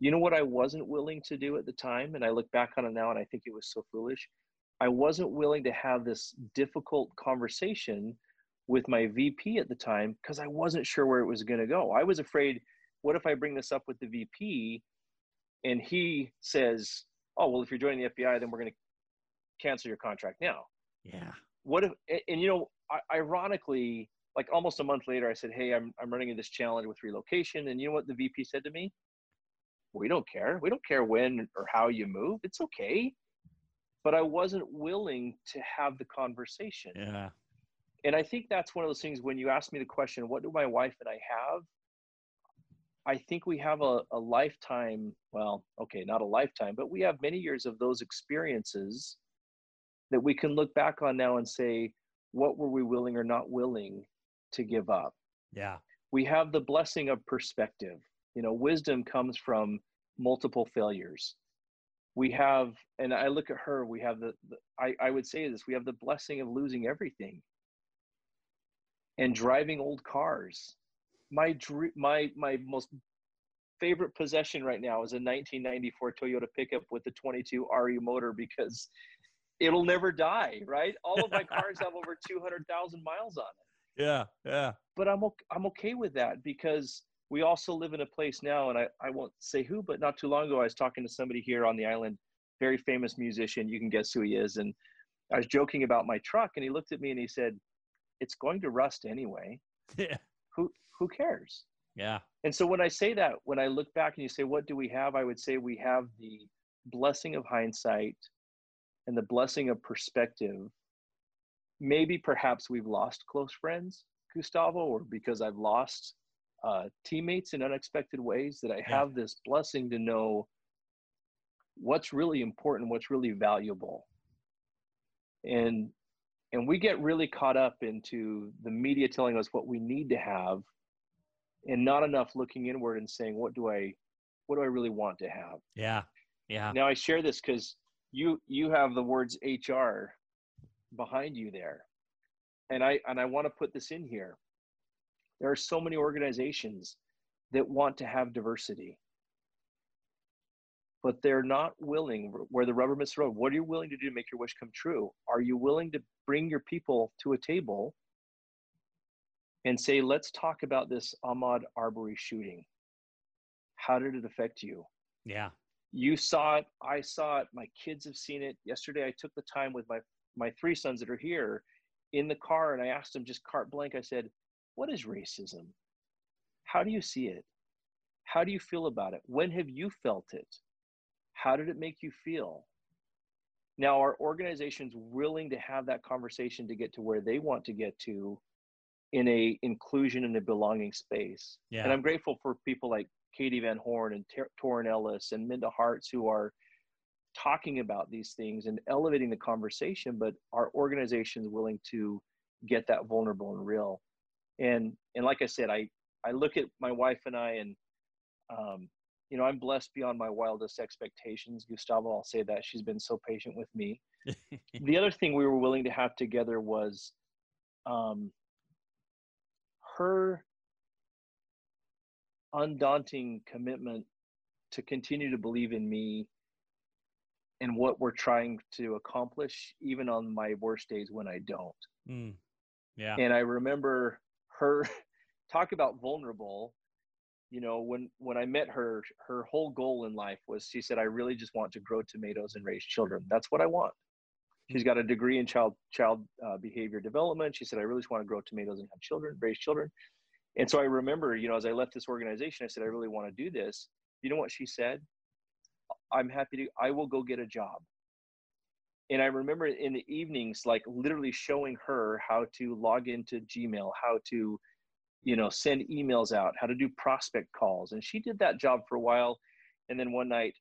You know what I wasn't willing to do at the time? And I look back on it now and I think it was so foolish. I wasn't willing to have this difficult conversation with my VP at the time because I wasn't sure where it was going to go. I was afraid, what if I bring this up with the VP and he says, oh, well, if you're joining the FBI, then we're going to cancel your contract now. Yeah. What if, and you know, ironically, like almost a month later, I said, hey, I'm, I'm running this challenge with relocation. And you know what the VP said to me? We don't care. We don't care when or how you move. It's okay. But I wasn't willing to have the conversation. Yeah and I think that's one of those things when you ask me the question, what do my wife and I have? I think we have a, a lifetime, well, okay, not a lifetime, but we have many years of those experiences that we can look back on now and say, what were we willing or not willing to give up? Yeah. We have the blessing of perspective. You know, wisdom comes from multiple failures. We have, and I look at her, we have the, the I, I would say this, we have the blessing of losing everything and driving old cars. My dream, my my most favorite possession right now is a 1994 Toyota pickup with the 22 RE motor because it'll never die, right? All of my cars have over 200,000 miles on it. Yeah, yeah. But I'm okay, I'm okay with that because we also live in a place now, and I, I won't say who, but not too long ago, I was talking to somebody here on the island, very famous musician. You can guess who he is. And I was joking about my truck, and he looked at me and he said, it's going to rust anyway. Yeah. Who who cares? Yeah. And so when I say that, when I look back and you say, what do we have? I would say we have the blessing of hindsight and the blessing of perspective. Maybe perhaps we've lost close friends, Gustavo, or because I've lost uh, teammates in unexpected ways, that I have yeah. this blessing to know what's really important, what's really valuable. And and we get really caught up into the media telling us what we need to have and not enough looking inward and saying what do i what do i really want to have? Yeah yeah. Now i share this because you you have the words hr behind you there. And i and i want to put this in here. There are so many organizations that want to have diversity but they're not willing where the rubber meets the road what are you willing to do to make your wish come true? Are you willing to bring your people to a table and say let's talk about this ahmaud arbery shooting. How did it affect you? Yeah. You saw it i saw it my kids have seen it. Yesterday i took the time with my my three sons that are here in the car and i asked them just carte blank i said what is racism? How do you see it? How do you feel about it? When have you felt it how did it make you feel? Now are organization's willing to have that conversation to get to where they want to get to in a inclusion and a belonging space? Yeah. and i'm grateful for people like katie van horn and Ter- Torin ellis and minda harts who are talking about these things and elevating the conversation but our organization is willing to get that vulnerable and real? And and like i said i i look at my wife and i and um, you know i'm blessed beyond my wildest expectations gustavo i'll say that she's been so patient with me the other thing we were willing to have together was um, her undaunting commitment to continue to believe in me and what we're trying to accomplish, even on my worst days when I don't. Mm. Yeah. And I remember her talk about vulnerable. You know, when when I met her, her whole goal in life was she said, "I really just want to grow tomatoes and raise children. That's what I want." She's got a degree in child child uh, behavior development. She said, "I really just want to grow tomatoes and have children, raise children." And so I remember, you know, as I left this organization, I said, "I really want to do this." You know what she said? I'm happy to, I will go get a job. And I remember in the evenings, like literally showing her how to log into Gmail, how to, you know, send emails out, how to do prospect calls. And she did that job for a while. And then one night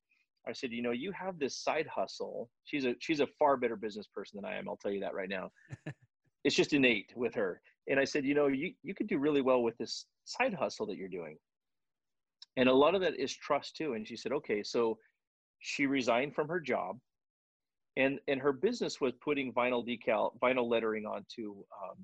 I said, you know, you have this side hustle. She's a, she's a far better business person than I am. I'll tell you that right now. it's just innate with her. And I said, you know, you, you could do really well with this side hustle that you're doing. And a lot of that is trust too. And she said, okay, so she resigned from her job and and her business was putting vinyl decal vinyl lettering onto um,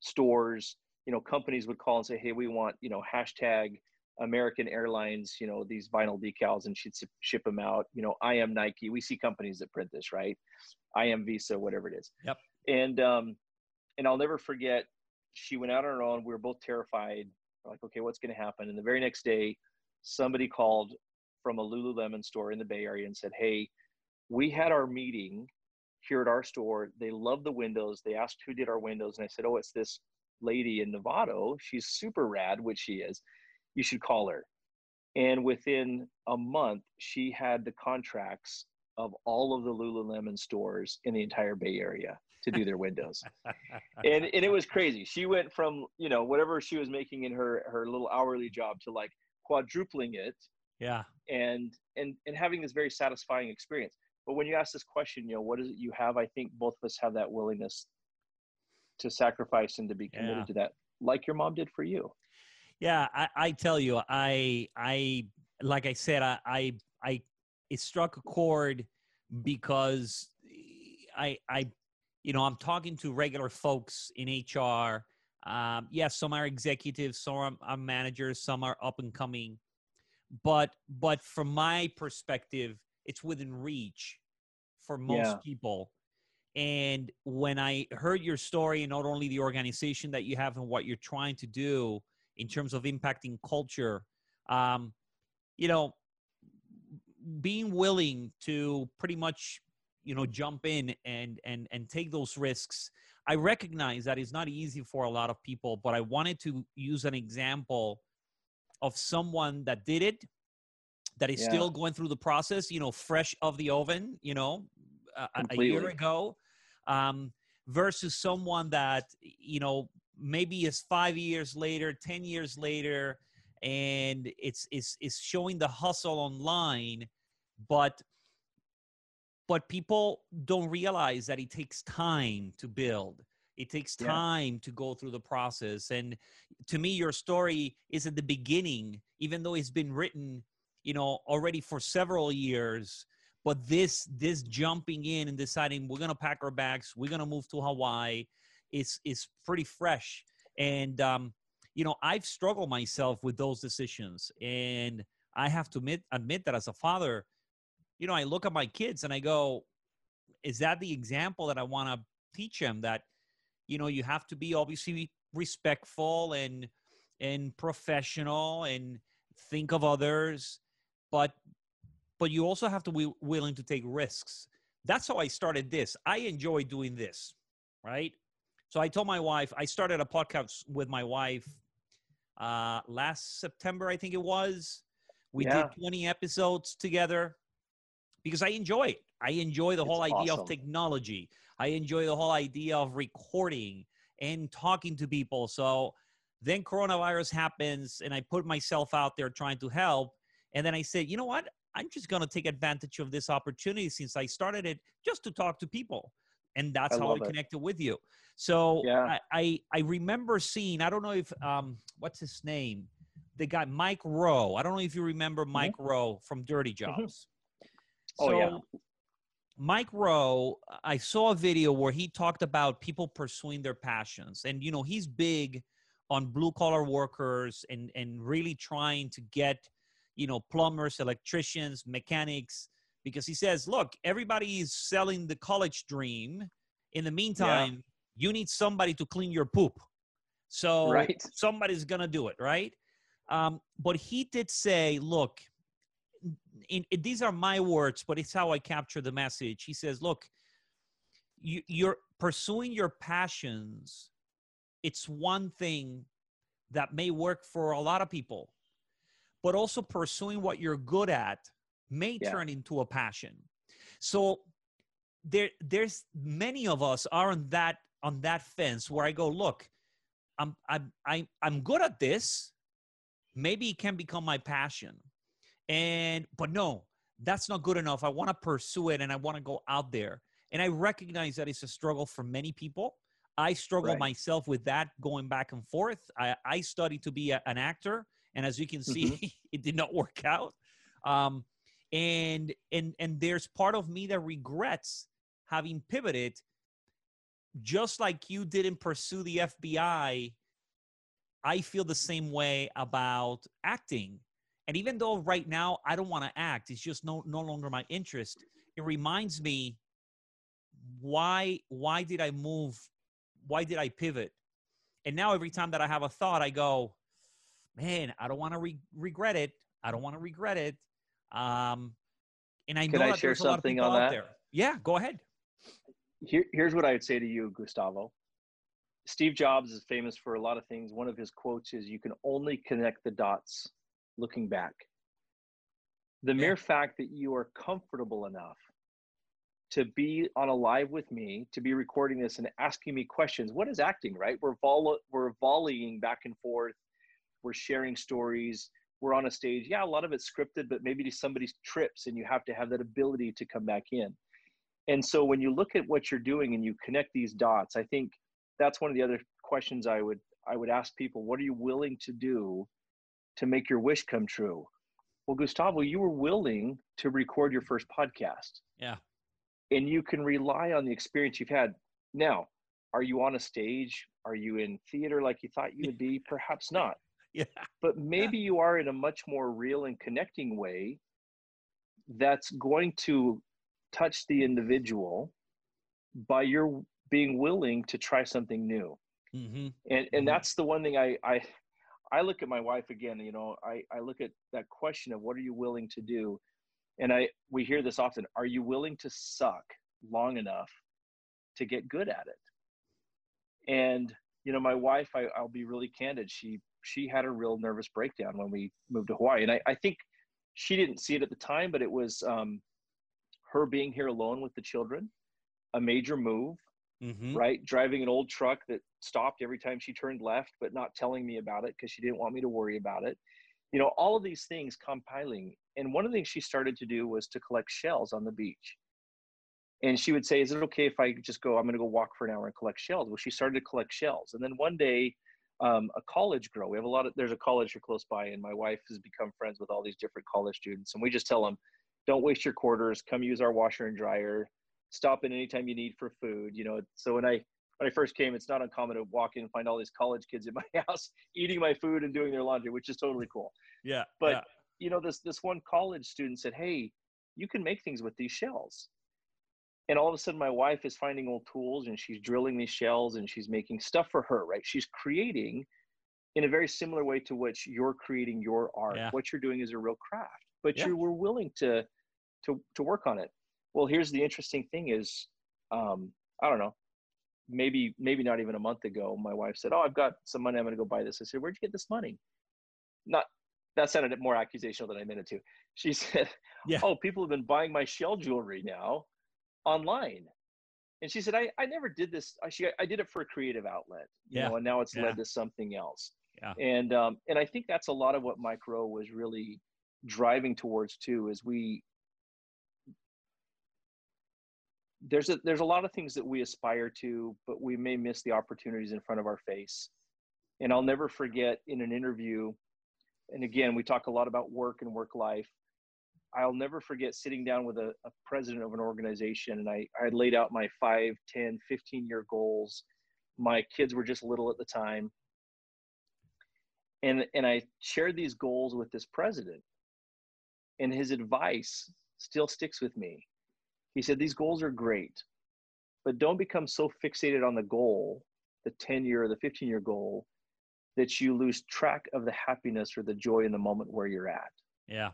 stores you know companies would call and say hey we want you know hashtag american airlines you know these vinyl decals and she'd ship them out. You know i am nike. We see companies that print this right? I am visa whatever it is. Yep. And um and i'll never forget she went out on her own. We were both terrified. We're like okay what's going to happen? And the very next day somebody called from a Lululemon store in the Bay Area and said, Hey, we had our meeting here at our store. They love the windows. They asked who did our windows. And I said, Oh, it's this lady in Novato. She's super rad, which she is. You should call her. And within a month, she had the contracts of all of the Lululemon stores in the entire Bay Area to do their windows. and and it was crazy. She went from, you know, whatever she was making in her her little hourly job to like quadrupling it yeah and and and having this very satisfying experience but when you ask this question you know what is it you have i think both of us have that willingness to sacrifice and to be committed yeah. to that like your mom did for you yeah I, I tell you i i like i said i i, I it struck a chord because i i you know i'm talking to regular folks in hr um, yes yeah, some are executives some are, are managers some are up and coming but but from my perspective it's within reach for most yeah. people and when i heard your story and not only the organization that you have and what you're trying to do in terms of impacting culture um, you know being willing to pretty much you know jump in and and and take those risks i recognize that it's not easy for a lot of people but i wanted to use an example of someone that did it that is yeah. still going through the process you know fresh of the oven you know a, a year ago um, versus someone that you know maybe is five years later ten years later and it's it's it's showing the hustle online but but people don't realize that it takes time to build it takes time yeah. to go through the process. And to me, your story is at the beginning, even though it's been written, you know, already for several years. But this this jumping in and deciding we're gonna pack our bags, we're gonna move to Hawaii, is is pretty fresh. And um, you know, I've struggled myself with those decisions, and I have to admit admit that as a father, you know, I look at my kids and I go, is that the example that I want to teach them that you know you have to be obviously respectful and and professional and think of others but but you also have to be willing to take risks that's how i started this i enjoy doing this right so i told my wife i started a podcast with my wife uh last september i think it was we yeah. did 20 episodes together because i enjoy it i enjoy the it's whole idea awesome. of technology i enjoy the whole idea of recording and talking to people so then coronavirus happens, and I put myself out there trying to help. And then I said, you know what? I'm just going to take advantage of this opportunity since I started it just to talk to people. And that's I how I it. connected with you. So yeah. I, I, I remember seeing, I don't know if, um, what's his name? The guy, Mike Rowe. I don't know if you remember mm-hmm. Mike mm-hmm. Rowe from Dirty mm-hmm. Jobs. Mm-hmm. Oh, so, yeah. Mike Rowe, I saw a video where he talked about people pursuing their passions. And, you know, he's big on blue collar workers and and really trying to get you know plumbers electricians mechanics because he says look everybody is selling the college dream. In the meantime yeah. you need somebody to clean your poop. So right. somebody's gonna do it right? Um, but he did say look in, in, these are my words but it's how i capture the message. He says look you, you're pursuing your passions. It's one thing that may work for a lot of people but also pursuing what you're good at may yeah. turn into a passion. So there there's many of us are on that on that fence where i go look i'm i'm i'm, I'm good at this. Maybe it can become my passion. And but no that's not good enough. I want to pursue it and i want to go out there. And i recognize that it's a struggle for many people. I struggle right. myself with that going back and forth. I, I studied to be a, an actor, and as you can see, mm-hmm. it did not work out. Um, and and and there's part of me that regrets having pivoted, just like you didn't pursue the FBI. I feel the same way about acting. And even though right now I don't want to act, it's just no no longer my interest. It reminds me why why did I move why did I pivot? And now every time that I have a thought, I go, man, I don't want to re- regret it. I don't want to regret it. Um, and I Can know I share there's a lot of people out that? there. Yeah, go ahead. Here, here's what I would say to you, Gustavo. Steve Jobs is famous for a lot of things. One of his quotes is, "You can only connect the dots looking back." The yeah. mere fact that you are comfortable enough to be on a live with me, to be recording this and asking me questions. What is acting, right? We're vol- we're volleying back and forth. We're sharing stories. We're on a stage. Yeah, a lot of it's scripted, but maybe to somebody's trips and you have to have that ability to come back in. And so when you look at what you're doing and you connect these dots, I think that's one of the other questions I would I would ask people, what are you willing to do to make your wish come true? Well, Gustavo, you were willing to record your first podcast. Yeah and you can rely on the experience you've had. Now, are you on a stage? Are you in theater like you thought you would be? Perhaps not. Yeah. But maybe you are in a much more real and connecting way that's going to touch the individual by your being willing to try something new. Mm-hmm. And and mm-hmm. that's the one thing I I I look at my wife again, you know, I, I look at that question of what are you willing to do? and i we hear this often are you willing to suck long enough to get good at it and you know my wife I, i'll be really candid she she had a real nervous breakdown when we moved to hawaii. And i, I think she didn't see it at the time but it was um, her being here alone with the children a major move mm-hmm. right? Driving an old truck that stopped every time she turned left but not telling me about it because she didn't want me to worry about it. You know all of these things compiling. And one of the things she started to do was to collect shells on the beach. And she would say is it okay if i just go i'm going to go walk for an hour and collect shells? Well she started to collect shells. And then one day um, a college girl we have a lot of there's a college here close by and my wife has become friends with all these different college students and we just tell them don't waste your quarters. Come use our washer and dryer. Stop in anytime you need for food. You know, so when I when I first came, it's not uncommon to walk in and find all these college kids in my house eating my food and doing their laundry, which is totally cool. Yeah. But yeah. you know, this this one college student said, "Hey, you can make things with these shells." And all of a sudden, my wife is finding old tools and she's drilling these shells and she's making stuff for her. Right? She's creating in a very similar way to which you're creating your art. Yeah. What you're doing is a real craft, but Yeah. you were willing to to to work on it. Well, here's the interesting thing: is um, I don't know, maybe maybe not even a month ago, my wife said, "Oh, I've got some money. I'm going to go buy this." I said, "Where'd you get this money?" Not that sounded more accusational than I meant it to. She said, Yeah. "Oh, people have been buying my shell jewelry now online." And she said, I, I never did this. I, she, I did it for a creative outlet, you Yeah. know, and now it's Yeah. led to something else. Yeah. And, um, and I think that's a lot of what Mike Rowe was really driving towards too, is we, there's a, there's a lot of things that we aspire to, but we may miss the opportunities in front of our face. And I'll never forget in an interview, and again, we talk a lot about work and work life. I'll never forget sitting down with a, a president of an organization and I, I laid out my 5, 10, 15 year goals. My kids were just little at the time. And, and I shared these goals with this president. And his advice still sticks with me. He said, These goals are great, but don't become so fixated on the goal, the 10 year or the 15 year goal, that you lose track of the happiness or the joy in the moment where you're at Yeah.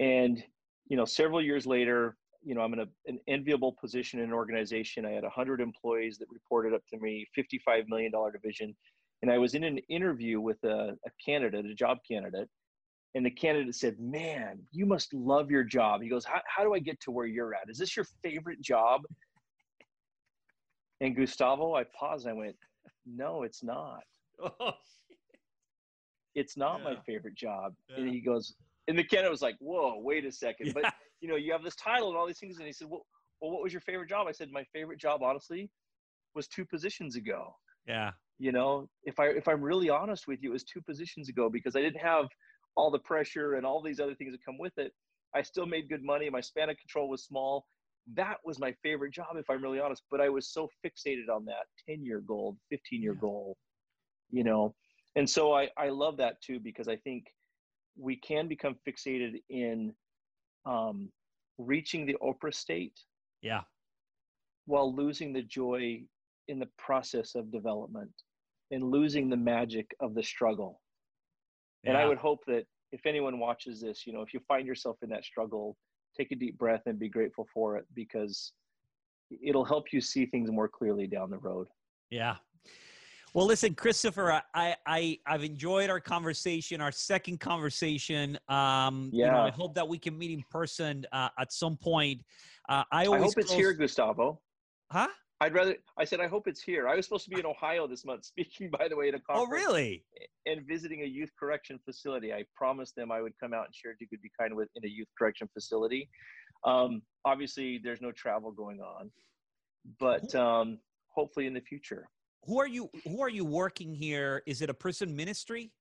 And you know several years later you know i'm in a, an enviable position in an organization. I had 100 employees that reported up to me 55 million dollar division. And i was in an interview with a, a candidate a job candidate. And the candidate said man you must love your job. He goes how, how do i get to where you're at? Is this your favorite job? And gustavo i paused and i went no it's not. Oh, it's not my favorite job. Yeah. And he goes, and the candidate was like, whoa, wait a second. Yeah. But you know, you have this title and all these things. And he said, well, well, what was your favorite job? I said, my favorite job, honestly, was two positions ago. yeah. You know, if I if I'm really honest with you, it was two positions ago because I didn't have all the pressure and all these other things that come with it. I still made good money. My span of control was small. That was my favorite job, if I'm really honest. But I was so fixated on that 10 year goal, 15 year Yeah. goal, you know. And so I, I love that too because I think we can become fixated in um, reaching the Oprah state Yeah. while losing the joy in the process of development and losing the magic of the struggle. And I would hope that if anyone watches this, you know, if you find yourself in that struggle, take a deep breath and be grateful for it because it'll help you see things more clearly down the road. Yeah. Well, listen, Christopher, I, I, I've enjoyed our conversation, our second conversation. Um, you know, I hope that we can meet in person uh, at some point. Uh, I I hope it's close- here, Gustavo. Huh? I'd rather, I said, I hope it's here. I was supposed to be in Ohio this month, speaking, by the way, at a conference. Oh, really? and visiting a youth correction facility. I promised them I would come out and share Do Good Be Kind with in a youth correction facility. Um, obviously, there's no travel going on, but um, hopefully in the future. Who are you? Who are you working here? Is it a prison ministry?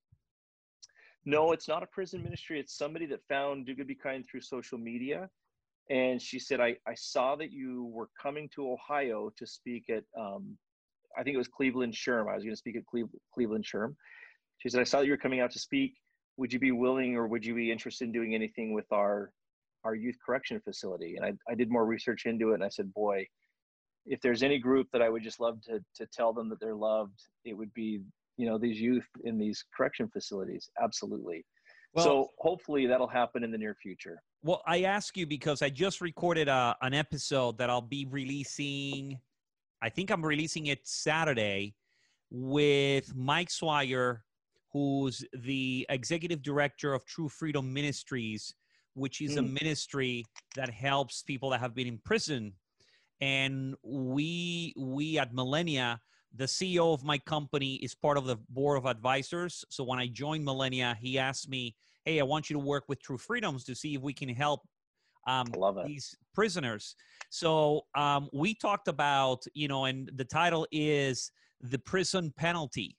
No, it's not a prison ministry. It's somebody that found Do Good Be Kind through social media. And she said, I, I saw that you were coming to Ohio to speak at, um, I think it was Cleveland SHRM. I was going to speak at Cleve, Cleveland SHRM. She said, I saw that you were coming out to speak. Would you be willing or would you be interested in doing anything with our, our youth correction facility? And I, I did more research into it and I said, boy, if there's any group that I would just love to, to tell them that they're loved, it would be, you know, these youth in these correction facilities. Absolutely. Well, so hopefully that'll happen in the near future. Well, I ask you because I just recorded a, an episode that I'll be releasing. I think I'm releasing it Saturday with Mike Swire, who's the executive director of True Freedom Ministries, which is a Mm. ministry that helps people that have been in prison. And we we at Millennia, the CEO of my company is part of the board of advisors. So when I joined Millennia, he asked me, "Hey, I want you to work with True Freedoms to see if we can help um, these prisoners." So um, we talked about, you know, and the title is the prison penalty,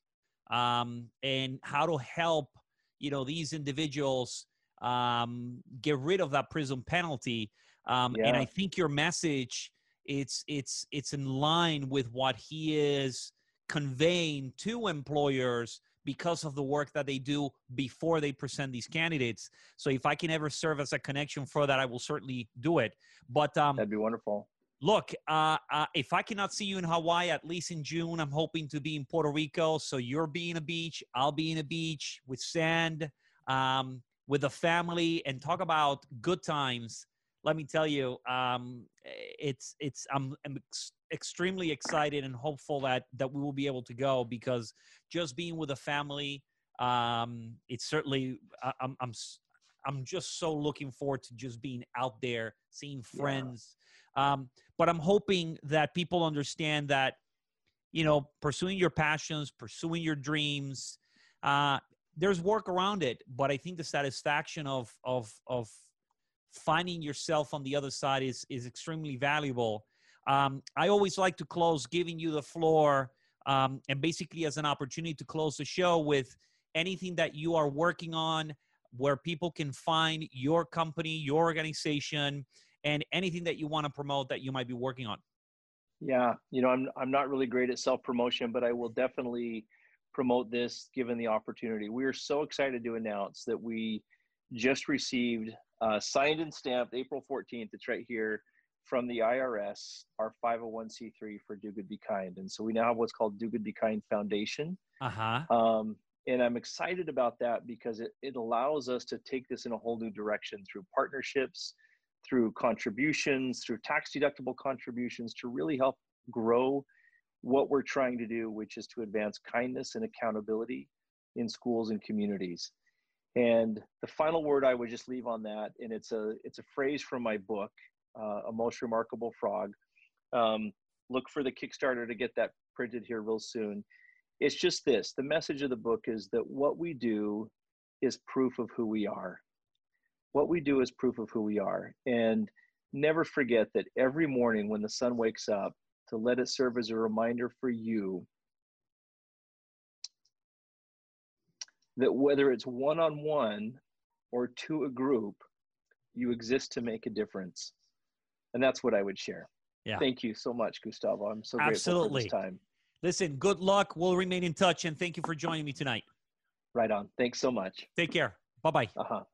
um, and how to help, you know, these individuals um, get rid of that prison penalty. Um, Yeah. And I think your message it's it's it's in line with what he is conveying to employers because of the work that they do before they present these candidates. So if I can ever serve as a connection for that, I will certainly do it. But um, That'd be wonderful. look, uh, uh, if I cannot see you in Hawaii, at least in June, I'm hoping to be in Puerto Rico. So you're being a beach, I'll be in a beach with sand, um, with a family, and talk about good times. Let me tell you, um, it's it's I'm, I'm ex- extremely excited and hopeful that that we will be able to go because just being with a family, um, it's certainly I, I'm I'm I'm just so looking forward to just being out there, seeing Yeah. friends. Um, but I'm hoping that people understand that, you know, pursuing your passions, pursuing your dreams, uh, there's work around it. But I think the satisfaction of of of finding yourself on the other side is is extremely valuable. Um, I always like to close giving you the floor um, and basically as an opportunity to close the show with anything that you are working on, where people can find your company, your organization, and anything that you want to promote that you might be working on. Yeah, you know, I'm I'm not really great at self promotion, but I will definitely promote this given the opportunity. We are so excited to announce that we just received uh, signed and stamped April 14th. It's right here from the IRS, our 501c3 for Do Good Be Kind, and so we now have what's called Do Good Be Kind Foundation. Uh huh. Um, and I'm excited about that because it, it allows us to take this in a whole new direction through partnerships, through contributions, through tax deductible contributions to really help grow what we're trying to do, which is to advance kindness and accountability in schools and communities. And the final word I would just leave on that, and it's a it's a phrase from my book, uh, A Most Remarkable Frog. Um, look for the Kickstarter to get that printed here real soon. It's just this the message of the book is that what we do is proof of who we are. What we do is proof of who we are. And never forget that every morning when the sun wakes up to let it serve as a reminder for you that whether it's one-on-one or to a group you exist to make a difference and that's what i would share Yeah. thank you so much gustavo i'm so grateful for this time Listen, good luck. We'll remain in touch and thank you for joining me tonight. right on thanks so much Take care. Bye bye. uh-huh